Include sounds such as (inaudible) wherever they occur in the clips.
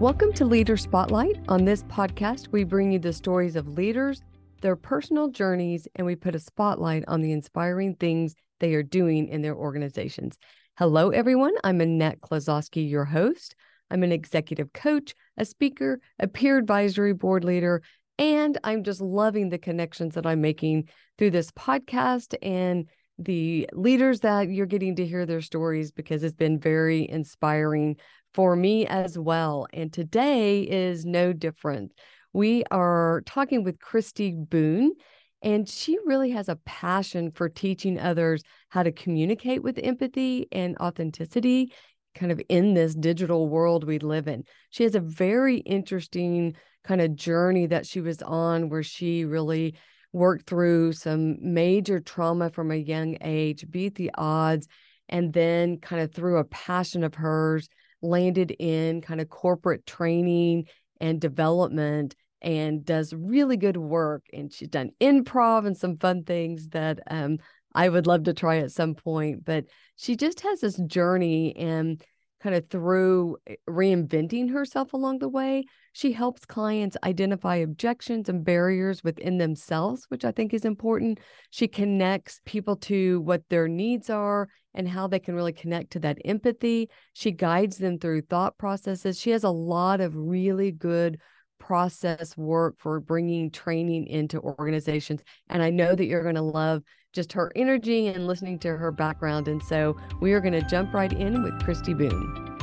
Welcome to Leader Spotlight. On this podcast, we bring you the stories of leaders, their personal journeys, and we put a spotlight on the inspiring things they are doing in their organizations. Hello, everyone. I'm Annette Klososky, your host. I'm an executive coach, a speaker, a peer advisory board leader, and I'm just loving the connections that I'm making through this podcast and the leaders that you're getting to hear their stories because it's been very inspiring for me as well. And today is no different. We are talking with Kristy Boone, and she really has a passion for teaching others how to communicate with empathy and authenticity, kind of in this digital world we live in. She has a very interesting kind of journey that she was on where she really worked through some major trauma from a young age, beat the odds, and then kind of through a passion of hers landed in kind of corporate training and development and does really good work. And she's done improv and some fun things that um, I would love to try at some point. But she just has this journey and kind of through eh, reinventing herself along the way, she helps clients identify objections and barriers within themselves, which I think is important. She connects people to what their needs are and how they can really connect to that empathy. She guides them through thought processes. She has a lot of really good process work for bringing training into organizations. And I know that you're going to love just her energy and listening to her background. And so we are going to jump right in with Kristy Boone.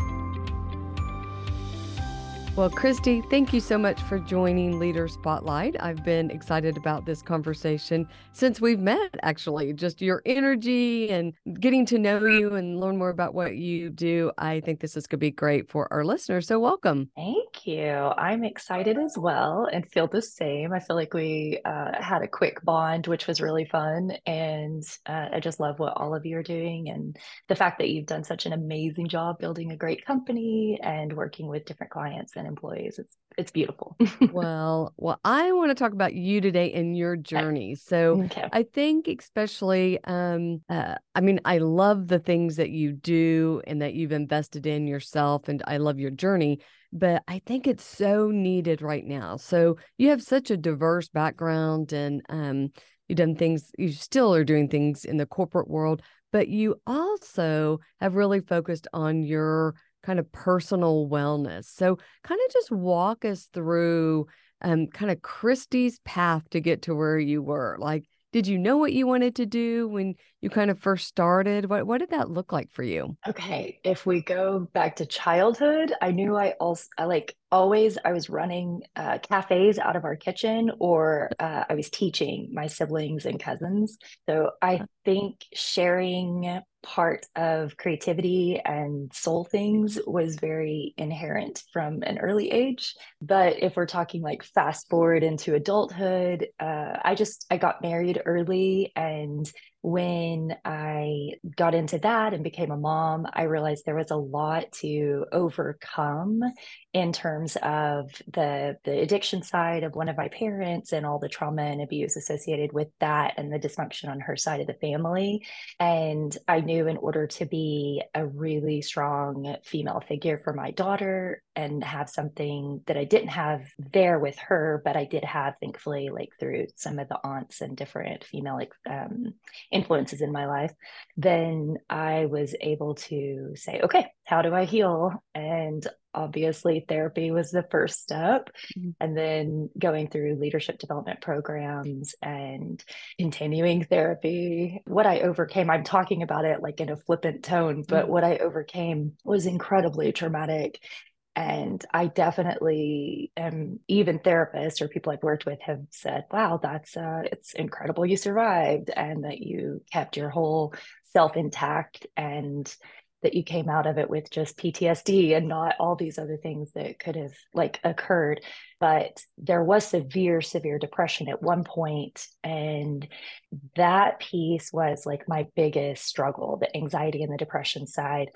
Well, Kristy, thank you so much for joining Leader Spotlight. I've been excited about this conversation since we've met, actually. Just your energy and getting to know you and learn more about what you do. I think this is going to be great for our listeners. So, welcome. Thank you. I'm excited as well and feel the same. I feel like we uh, had a quick bond, which was really fun. And uh, I just love what all of you are doing and the fact that you've done such an amazing job building a great company and working with different clients and employees. It's it's beautiful. (laughs) (laughs) well, well, I want to talk about you today and your journey. So okay. I think especially um uh, I mean, I love the things that you do and that you've invested in yourself and I love your journey, but I think it's so needed right now. So you have such a diverse background and um you've done things you still are doing things in the corporate world but you also have really focused on your kind of personal wellness. So, kind of just walk us through um, kind of Kristy's path to get to where you were. Like, did you know what you wanted to do when you kind of first started? What what did that look like for you? Okay, if we go back to childhood, I knew I also I like always I was running uh, cafes out of our kitchen, or uh, I was teaching my siblings and cousins. So I think sharing part of creativity and soul things was very inherent from an early age. But if we're talking like fast forward into adulthood, uh, I just I got married early and when I got into that and became a mom, I realized there was a lot to overcome in terms of the the addiction side of one of my parents and all the trauma and abuse associated with that and the dysfunction on her side of the family. And I knew in order to be a really strong female figure for my daughter and have something that I didn't have there with her, but I did have, thankfully, like through some of the aunts and different female um, influences in my life, then I was able to say, okay, how do I heal? And obviously, therapy was the first step. Mm-hmm. And then going through leadership development programs and continuing therapy. What I overcame, I'm talking about it like in a flippant tone, but mm-hmm. what I overcame was incredibly traumatic and I definitely am even therapists or people I've worked with have said, wow, that's uh, it's incredible you survived and that you kept your whole self intact and that you came out of it with just PTSD and not all these other things that could have like occurred. But there was severe, severe depression at one point, And that piece was like my biggest struggle, the anxiety and the depression side.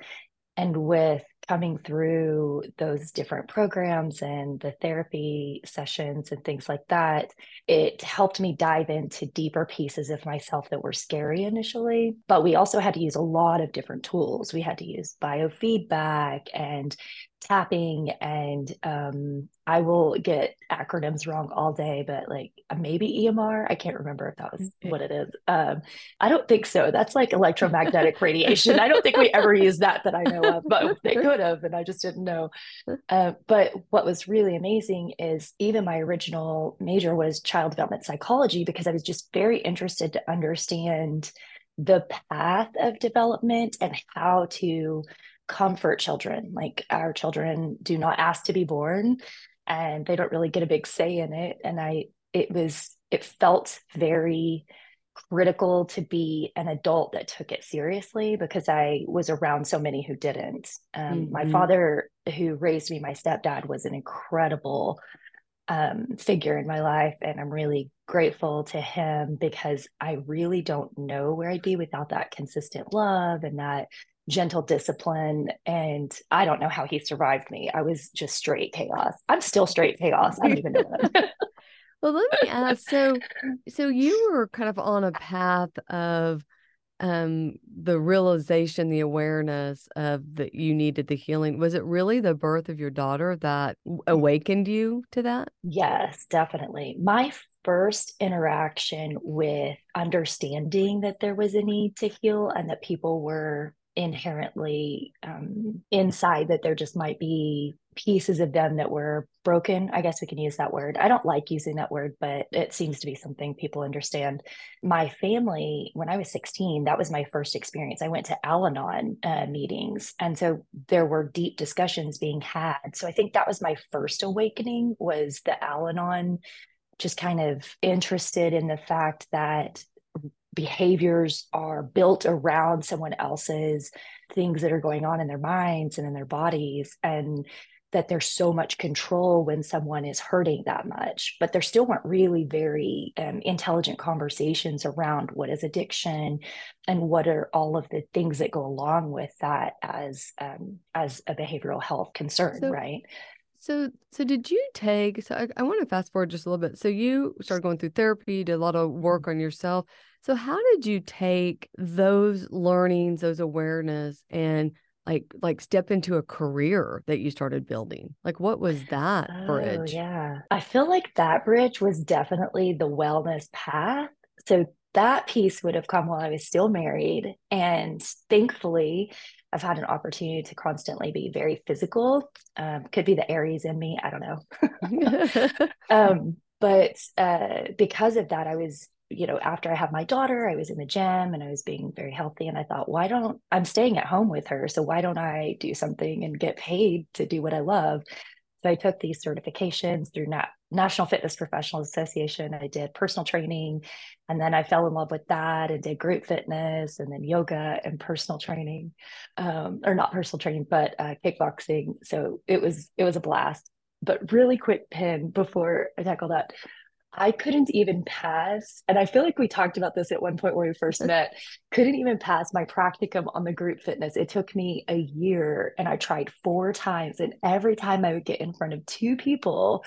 And with coming through those different programs and the therapy sessions and things like that, it helped me dive into deeper pieces of myself that were scary initially. But we also had to use a lot of different tools. We had to use biofeedback and tapping and um, I will get acronyms wrong all day, but like maybe EMR. I can't remember if that was mm, what it is. Um, I don't think so. That's like electromagnetic radiation. I don't think we ever used that that I know of, but they could have, and I just didn't know. (laughs) Uh, but what was really amazing is even my original major was child development psychology because I was just very interested to understand the path of development and how to comfort children. Like our children do not ask to be born and they don't really get a big say in it. And I, it was, it felt very critical to be an adult that took it seriously because I was around so many who didn't. Um, mm-hmm. My father, who raised me, my stepdad, was an incredible um, figure in my life. And I'm really grateful to him because I really don't know where I'd be without that consistent love and that gentle discipline and i don't know how he survived me. I was just straight chaos. I'm still straight chaos. I don't even know (laughs) well let me ask so so you were kind of on a path of um the realization the awareness of that you needed the healing. Was it really the birth of your daughter that awakened you to that? Yes definitely. My first interaction with understanding that there was a need to heal and that people were inherently um, inside that there just might be pieces of them that were broken. I guess we can use that word. I don't like using that word, but it seems to be something people understand. My family, when I was 16, that was my first experience. I went to Al Anon uh, meetings. And so there were deep discussions being had. So I think that was my first awakening was the Al Anon just kind of interested in the fact that behaviors are built around someone else's things that are going on in their minds and in their bodies and that there's so much control when someone is hurting that much. But there still weren't really very um, intelligent conversations around what is addiction and what are all of the things that go along with that as um, as a behavioral health concern so, right so so did you take so I, I want to fast forward just a little bit so you started going through therapy did a lot of work on yourself so how did you take those learnings, those awareness and like like step into a career that you started building? Like what was that oh, bridge? Yeah. I feel like that bridge was definitely the wellness path. So that piece would have come while I was still married. And thankfully, I've had an opportunity to constantly be very physical. Um, could be the Aries in me. I don't know. (laughs) (laughs) um, but uh, because of that, I was you know, after I had my daughter, I was in the gym and I was being very healthy. And I thought, why don't I'm staying at home with her? So why don't I do something and get paid to do what I love? So I took these certifications through Nat- National Fitness Professionals Association. I did personal training, and then I fell in love with that and did group fitness, and then yoga and personal training, um, or not personal training, but uh, kickboxing. So it was it was a blast. But really quick pin before I tackle that. I couldn't even pass, and I feel like we talked about this at one point where we first met, couldn't even pass my practicum on the group fitness. It took me a year and I tried four times. And every time I would get in front of two people,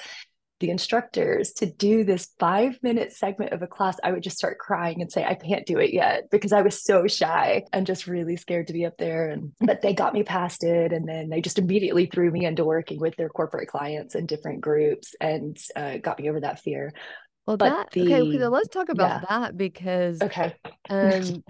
the instructors to do this five minute segment of a class, I would just start crying and say, I can't do it yet because I was so shy and just really scared to be up there. And but they got me past it. And then they just immediately threw me into working with their corporate clients and different groups and uh, got me over that fear. Well, but that the, okay. So let's talk about yeah. that because okay, um,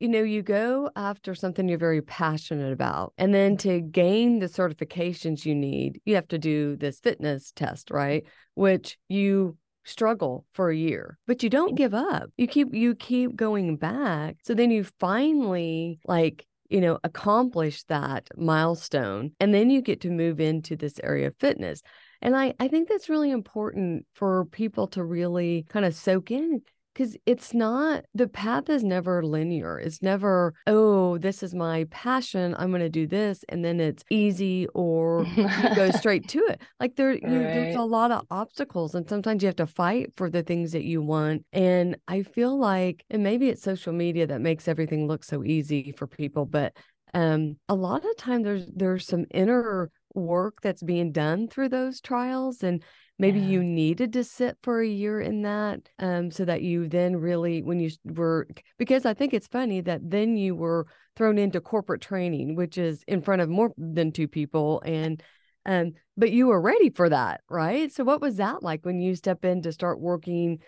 you know, you go after something you're very passionate about, and then to gain the certifications you need, you have to do this fitness test, right? Which you struggle for a year but you don't give up. You keep you keep going back. So then you finally like you know accomplish that milestone and then you get to move into this area of fitness. And I, I think that's really important for people to really kind of soak in because it's not the path is never linear it's never oh this is my passion i'm going to do this and then it's easy or you go (laughs) straight to it like there you, right. there's a lot of obstacles and sometimes you have to fight for the things that you want and i feel like and maybe it's social media that makes everything look so easy for people but um a lot of time there's there's some inner work that's being done through those trials and maybe yeah. you needed to sit for a year in that um, so that you then really when you were because i think it's funny that then you were thrown into corporate training which is in front of more than two people and Um, but you were ready for that, right? So what was that like when you step in to start working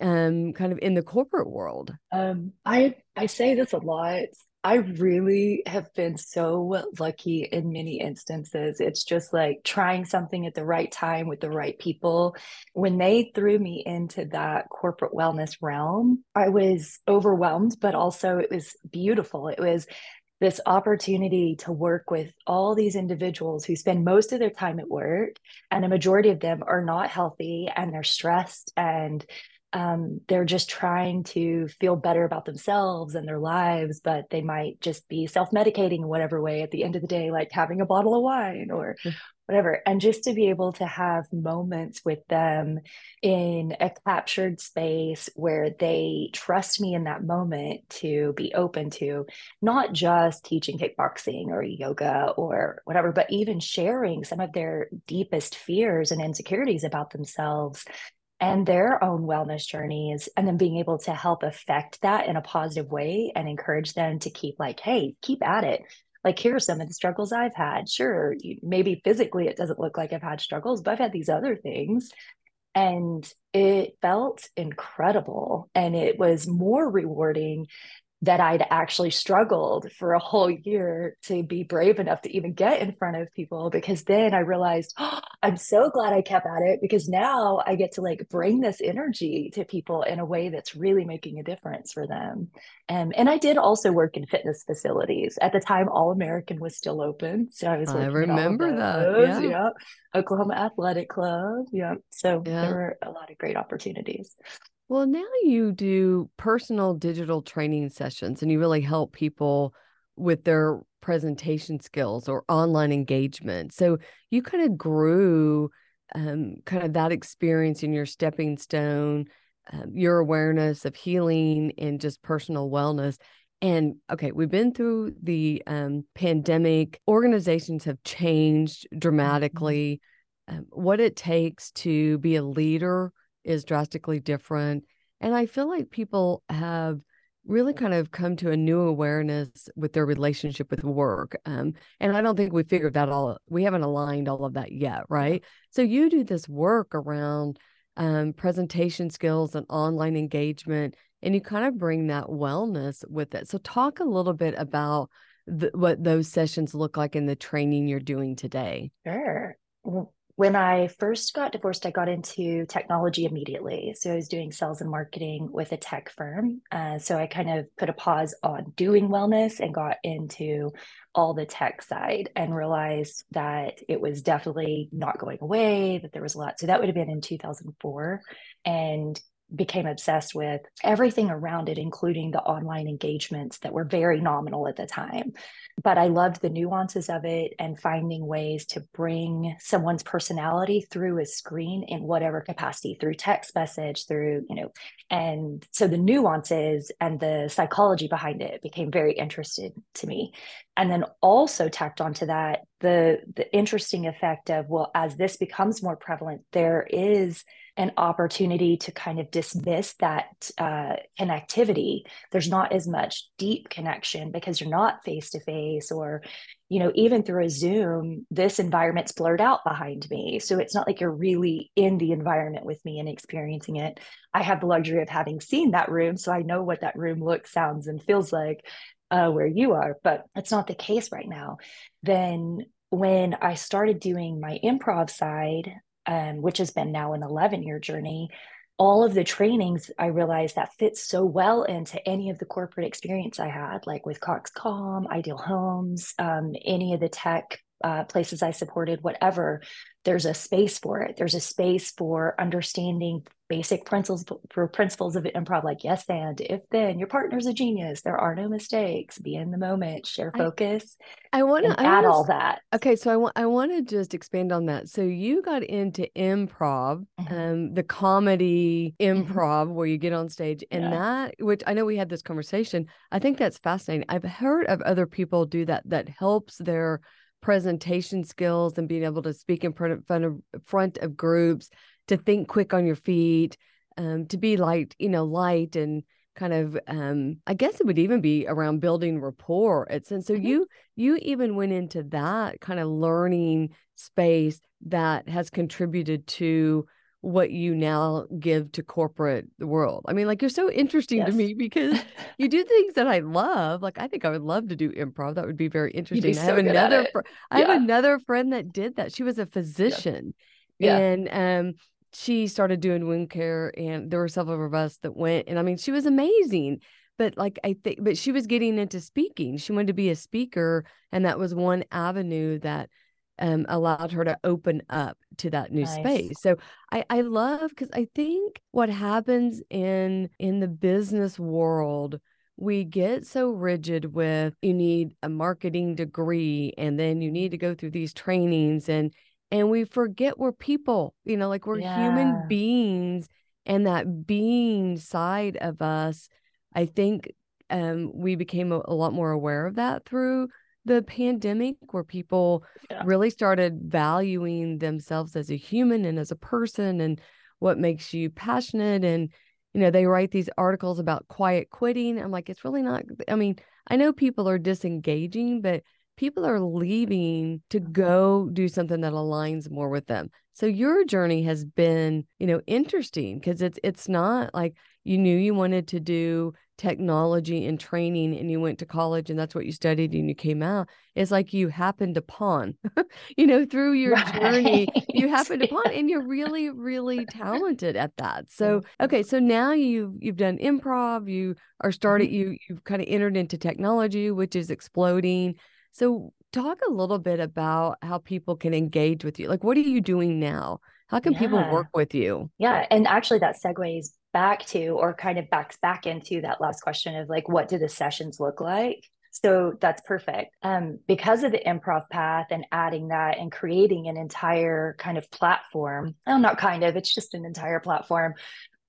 um kind of in the corporate world? Um, I I say this a lot. I really have been so lucky in many instances. It's just like trying something at the right time with the right people. When they threw me into that corporate wellness realm, I was overwhelmed, but also it was beautiful. It was this opportunity to work with all these individuals who spend most of their time at work, and a majority of them are not healthy and they're stressed and um, they're just trying to feel better about themselves and their lives, but they might just be self medicating in whatever way at the end of the day, like having a bottle of wine or whatever. And just to be able to have moments with them in a captured space where they trust me in that moment to be open to not just teaching kickboxing or yoga or whatever, but even sharing some of their deepest fears and insecurities about themselves and their own wellness journeys and then being able to help affect that in a positive way and encourage them to keep like hey keep at it. Like here are some of the struggles i've had. Sure maybe physically it doesn't look like i've had struggles but i've had these other things. And it felt incredible and it was more rewarding that I'd actually struggled for a whole year to be brave enough to even get in front of people because then I realized oh, (gasps) I'm so glad I kept at it because now I get to like bring this energy to people in a way that's really making a difference for them. Um, and I did also work in fitness facilities. At the time, All American was still open. So I was I remember that. Yeah. yeah. Oklahoma Athletic Club. Yeah. So yeah. there were a lot of great opportunities. Well, now you do personal digital training sessions and you really help people with their presentation skills or online engagement. So you kind of grew um, kind of that experience in your stepping stone, um, your awareness of healing and just personal wellness. And okay, we've been through the um, pandemic. Organizations have changed mm-hmm. dramatically. Um, what it takes to be a leader is drastically different. And I feel like people have really kind of come to a new awareness with their relationship with work. Um, and I don't think we figured that all, we haven't aligned all of that yet, right? So you do this work around um, presentation skills and online engagement, and you kind of bring that wellness with it. So talk a little bit about what those sessions look like in the training you're doing today. Sure. When I first got divorced, I got into technology immediately. So I was doing sales and marketing with a tech firm. Uh, so I kind of put a pause on doing wellness and got into all the tech side and realized that it was definitely not going away, that there was a lot. So that would have been in 2004. And became obsessed with everything around it, including the online engagements that were very nominal at the time. But I loved the nuances of it and finding ways to bring someone's personality through a screen in whatever capacity, through text message, through, you know, and so the nuances and the psychology behind it became very interested to me. And then also tacked onto that the the interesting effect of, well, as this becomes more prevalent, there is an opportunity to kind of dismiss that uh, connectivity. There's not as much deep connection because you're not face to face, or, you know, even through a Zoom, this environment's blurred out behind me. So it's not like you're really in the environment with me and experiencing it. I have the luxury of having seen that room. So I know what that room looks, sounds, and feels like uh, where you are, but it's not the case right now. Then when I started doing my improv side, um, which has been now an 11 year journey, all of the trainings I realized that fits so well into any of the corporate experience I had, like with Coxcom, Ideal Homes, um, any of the tech uh, places I supported, whatever, there's a space for it. There's a space for understanding basic principles for principles of improv, like yes and, if then, your partner's a genius. There are no mistakes. Be in the moment. Share focus. I, I want to add all that. Okay, so I want I want to just expand on that. So you got into improv, mm-hmm. um, the comedy mm-hmm. improv where you get on stage, and yeah. that which I know we had this conversation. I think that's fascinating. I've heard of other people do that that helps their presentation skills and being able to speak in front of, front of, front of groups, to think quick on your feet, um, to be light, you know, light and kind of um i guess it would even be around building rapport it's and so mm-hmm. you you even went into that kind of learning space that has contributed to what you now give to corporate world. I mean, like you're so interesting yes. to me because (laughs) you do things that I love. Like I think I would love to do improv. That would be very interesting. So I have another fr- I have another friend that did that. She was a physician. Yeah. yeah. And um she started doing wound care and there were several of us that went and I mean she was amazing. But like I think but she was getting into speaking. She wanted to be a speaker and that was one avenue that um, allowed her to open up to that new nice. space. So I, I love because I think what happens in in the business world, we get so rigid with you need a marketing degree and then you need to go through these trainings and and we forget we're people, you know, like we're yeah. human beings and that being side of us, I think um, we became a, a lot more aware of that through the pandemic where people yeah. really started valuing themselves as a human and as a person and what makes you passionate and you know they write these articles about quiet quitting i'm like it's really not i mean i know people are disengaging but people are leaving to mm-hmm. go do something that aligns more with them so your journey has been you know interesting because it's it's not like you knew you wanted to do technology and training and you went to college and that's what you studied and you came out it's like you happened upon (laughs) you know through (laughs) your right. journey you happened upon and you're (laughs) really really talented at that so okay so now you've you've done improv you are started mm-hmm. you you've kind of entered into technology which is exploding so talk a little bit about how people can engage with you like what are you doing now? How can yeah. people work with you? Yeah and actually that segues back to or kind of backs back into that last question of like what do the sessions look like? So that's perfect. Um, because of the improv path and adding that and creating an entire kind of platform well not kind of it's just an entire platform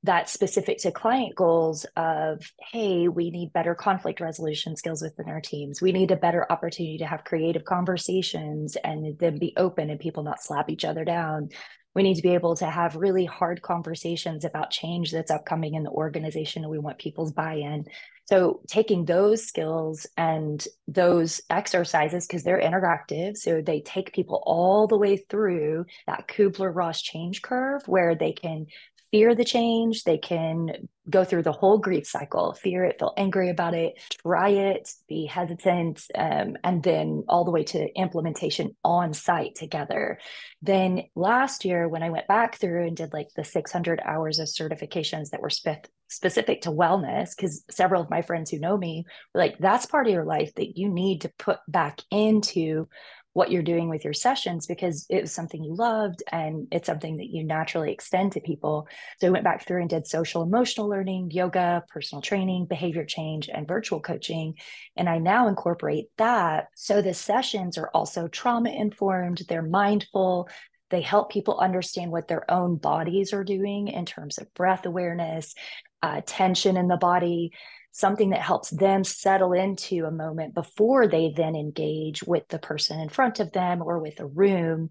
that's specific to client goals of hey we need better conflict resolution skills within our teams. We need a better opportunity to have creative conversations and then be open and people not slap each other down. We need to be able to have really hard conversations about change that's upcoming in the organization and we want people's buy-in. So taking those skills and those exercises because they're interactive so they take people all the way through that kubler-ross change curve where they can fear the change. They can go through the whole grief cycle fear it, feel angry about it, try it, be hesitant, um, and then all the way to implementation on site together. Then last year, when I went back through and did like the 600 hours of certifications that were spe- specific to wellness, because several of my friends who know me were like, that's part of your life that you need to put back into what you're doing with your sessions because it was something you loved and it's something that you naturally extend to people. So I went back through and did social emotional learning, yoga, personal training, behavior change, and virtual coaching. And I now incorporate that. So the sessions are also trauma informed, they're mindful. They help people understand what their own bodies are doing in terms of breath awareness, uh, tension in the body, something that helps them settle into a moment before they then engage with the person in front of them or with a room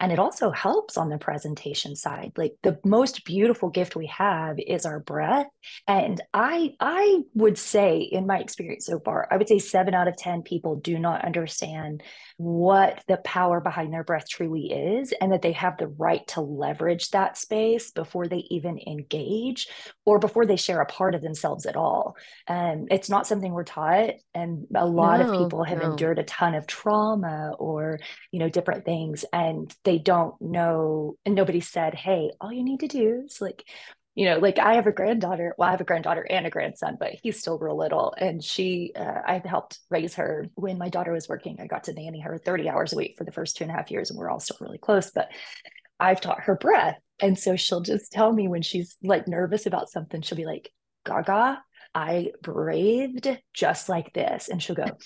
and it also helps on the presentation side. Like the most beautiful gift we have is our breath. And i i would say in my experience so far i would say 7 out of 10 people do not understand what the power behind their breath truly is and that they have the right to leverage that space before they even engage or before they share a part of themselves at all. And it's not something we're taught. And a lot no, of people have no. endured a ton of trauma or you know different things. And they don't know and nobody said hey all you need to do is like you know like i have a granddaughter well i have a granddaughter and a grandson but he's still real little. And she uh, i helped raise her. When my daughter was working i got to nanny her 30 hours a week for the first two and a half years and we're all still really close but i've taught her breath. And so she'll just tell me when she's like nervous about something she'll be like gaga i breathed just like this. And she'll go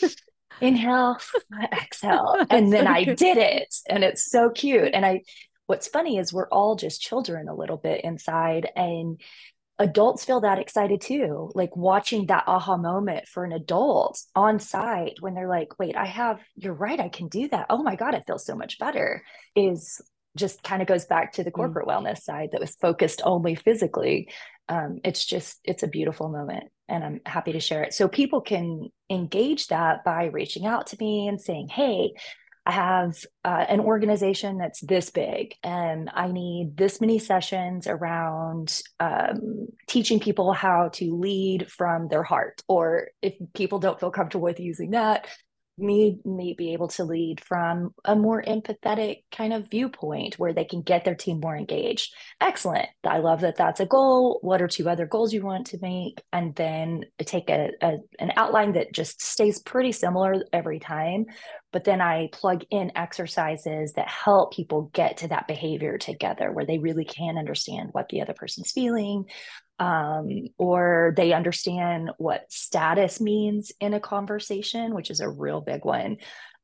inhale, exhale. (laughs) And then I did it. And it's so cute. And I, what's funny is we're all just children a little bit inside. And adults feel that excited too. Like watching that aha moment for an adult on site when they're like, wait, I have, you're right, I can do that. Oh my God, it feels so much better. Is just kind of goes back to the mm. corporate mm. wellness side that was focused only physically. Um, it's just, it's a beautiful moment. And I'm happy to share it. So people can engage that by reaching out to me and saying, "Hey, I have uh, an organization that's this big, and I need this many sessions around um, teaching people how to lead from their heart. Or if people don't feel comfortable with using that, may be able to lead from a more empathetic kind of viewpoint where they can get their team more engaged. Excellent. I love that that's a goal. What are two other goals you want to make? And then take a, a an outline that just stays pretty similar every time. But then I plug in exercises that help people get to that behavior together where they really can understand what the other person's feeling, um, or they understand what status means in a conversation, which is a real big one.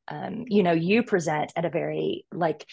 Um, you know, you present at a very like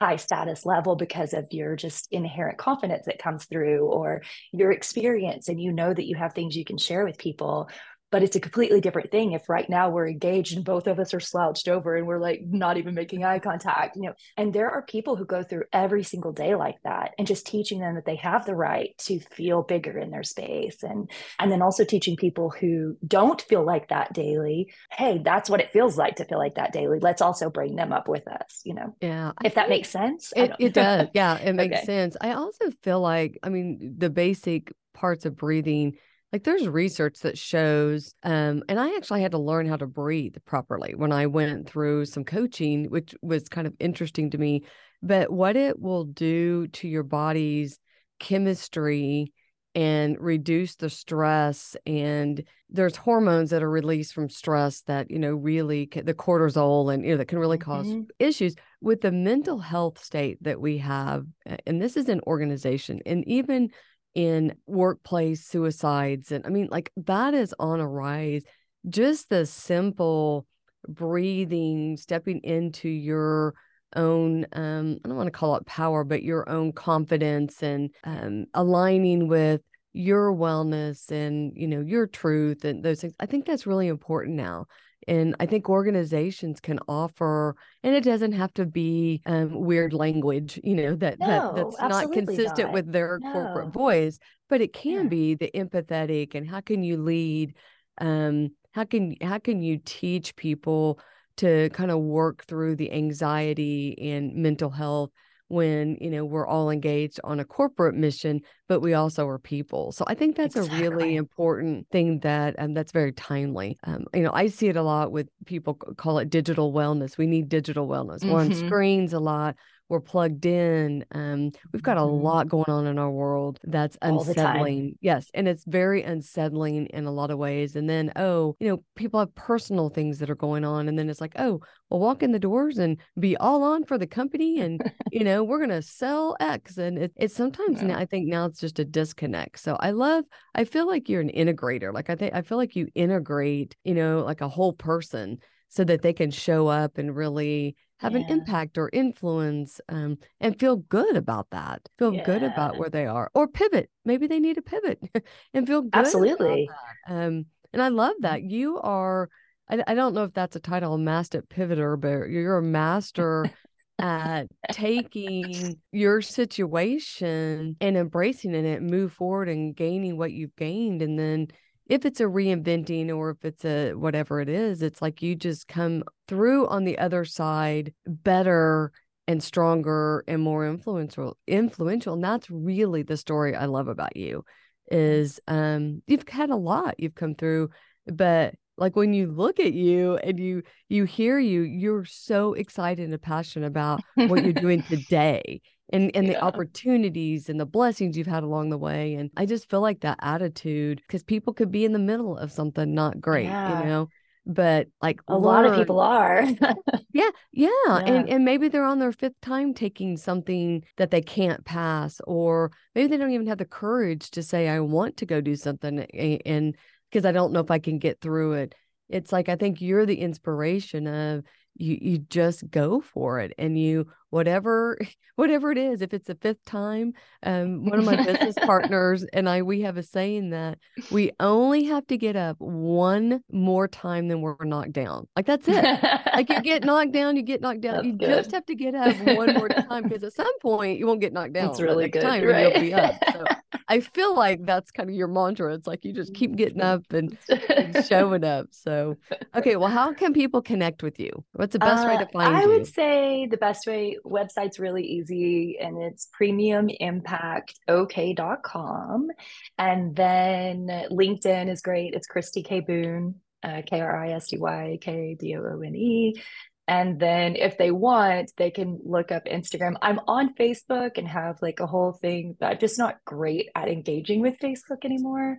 high status level because of your just inherent confidence that comes through or your experience and you know that you have things you can share with people but it's a completely different thing if right now we're engaged and both of us are slouched over and we're like not even making eye contact you know. And there are people who go through every single day like that and just teaching them that they have the right to feel bigger in their space and and then also teaching people who don't feel like that daily hey that's what it feels like to feel like that daily. Let's also bring them up with us you know. Yeah I if that makes sense? It, it does. Yeah it (laughs) makes okay. sense. I also feel like i mean the basic parts of breathing like there's research that shows um, and i actually had to learn how to breathe properly when i went through some coaching which was kind of interesting to me but what it will do to your body's chemistry and reduce the stress and there's hormones that are released from stress that you know really can, the cortisol and you know that can really cause mm-hmm. issues with the mental health state that we have and this is an organization and even in workplace suicides. And I mean, like that is on a rise. Just the simple breathing, stepping into your own um i don't want to call it power but your own confidence and um aligning with your wellness and you know your truth and those things i think that's really important now and I think organizations can offer, and it doesn't have to be um, weird language, you know, that, no, that that's not consistent not. with their no. corporate voice, but it can yeah. be the empathetic and how can you lead? Um, how can how can you teach people to kind of work through the anxiety and mental health when you know we're all engaged on a corporate mission but we also are people so i think that's exactly. a really important thing that and um, that's very timely um, you know i see it a lot with people call it digital wellness we need digital wellness mm-hmm. we're on mm-hmm. screens a lot we're plugged in. Um, we've got a mm-hmm. lot going on in our world that's unsettling. Yes. And it's very unsettling in a lot of ways. And then, oh, you know, people have personal things that are going on. And then it's like, oh, we'll walk in the doors and be all on for the company. And, (laughs) you know, we're going to sell X. And it, it's sometimes yeah. now, I think now it's just a disconnect. So I love, I feel like you're an integrator. Like I think, I feel like you integrate, you know, like a whole person so that they can show up and really have yeah. an impact or influence um, and feel good about that feel yeah. good about where they are or pivot maybe they need a pivot (laughs) and feel good absolutely um, and i love that you are I, I don't know if that's a title a master pivoter but you're a master at taking (laughs) your situation and embracing it and move forward and gaining what you've gained and then if it's a reinventing or if it's a whatever it is, it's like you just come through on the other side better and stronger and more influential influential. And that's really the story I love about you mm. is um you've had a lot you've come through, but like when you look at you and you you hear you, you're so excited and passionate about what you're doing (laughs) today and and yeah. the opportunities and the blessings you've had along the way and i just feel like that attitude because people could be in the middle of something not great yeah. you know but like a learn. lot of people are yeah, (laughs) yeah yeah and and maybe they're on their fifth time taking something that they can't pass or maybe they don't even have the courage to say i want to go do something and because i don't know if i can get through it it's like i think you're the inspiration of you you just go for it and you whatever (laughs) whatever it is if it's the fifth time um one of my business (laughs) partners and i we have a saying that we only have to get up one more time than we're knocked down like that's it like you get knocked (laughs) down you get knocked down that's you good. just have to get up one more time because at some point you won't get knocked down it's really good time right? you'll be up so I feel like that's kind of your mantra. It's like you just keep getting up and, and showing up. So, okay, well, how can people connect with you? What's the best uh, way to find I you? I would say the best way, website's really easy and it's premiumimpactok.com. And then LinkedIn is great. It's Kristy K. Boone. Uh, K R I S T Y K B O O N E. And then if they want, they can look up Instagram. I'm on Facebook and have like a whole thing, but I'm just not great at engaging with Facebook anymore.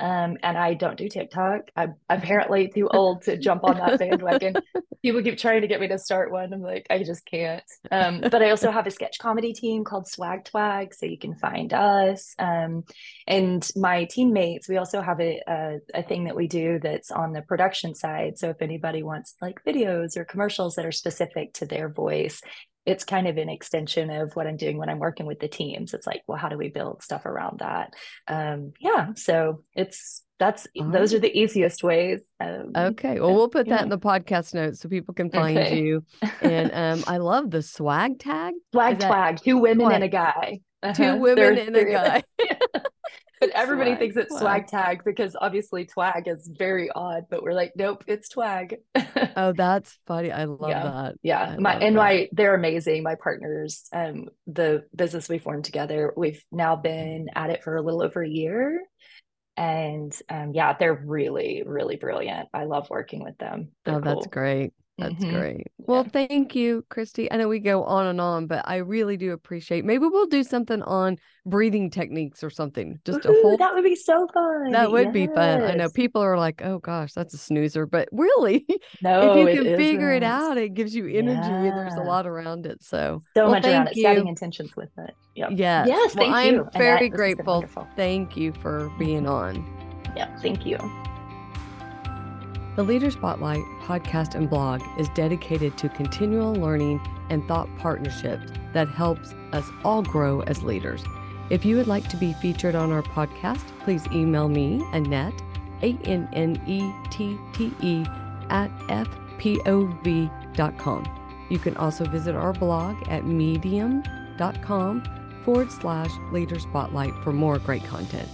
Um, and I don't do TikTok. I'm apparently (laughs) too old to jump on that bandwagon. (laughs) People keep trying to get me to start one. I'm like, I just can't. Um, (laughs) but I also have a sketch comedy team called Swag Twag, so you can find us. Um, and my teammates, we also have a, a, a thing that we do that's on the production side. So if anybody wants like videos or commercials that are specific to their voice, it's kind of an extension of what I'm doing when I'm working with the teams. It's like, well, how do we build stuff around that? Um, yeah, so it's that's those are the easiest ways. Um, okay, well, we'll put that yeah. in the podcast notes so people can find okay. you. And um, (laughs) I love the swag tag. Swag tag, two women and a guy. Uh-huh. Two women and a guy. (laughs) but everybody swag, thinks it's swag. swag tag because obviously twag is very odd but we're like nope it's twag. (laughs) Oh that's funny. I love yeah. that. Yeah. I my and that. my they're amazing. My partners um the business we formed together we've now been at it for a little over a year. And um yeah they're really really brilliant. I love working with them. They're oh cool. that's great that's mm-hmm. great. Well, yeah. thank you, Kristy. I know we go on and on, but I really do appreciate. Maybe we'll do something on breathing techniques or something. Just Ooh, a whole. That would be so fun. That would yes. be fun. I know people are like, "Oh gosh, that's a snoozer," but really, (laughs) no, if you can figure it out, it gives you energy. Yeah. There's a lot around it. So so well, much around it. You. Setting intentions with it. Yep. Yes. Yes. Well, thank I'm very grateful. Thank you for being on. Yeah. Thank you. The Leader Spotlight podcast and blog is dedicated to continual learning and thought partnerships that helps us all grow as leaders. If you would like to be featured on our podcast, please email me, Annette, A N N E T T E, at fpov.com. You can also visit our blog at medium.com forward slash leader spotlight for more great content.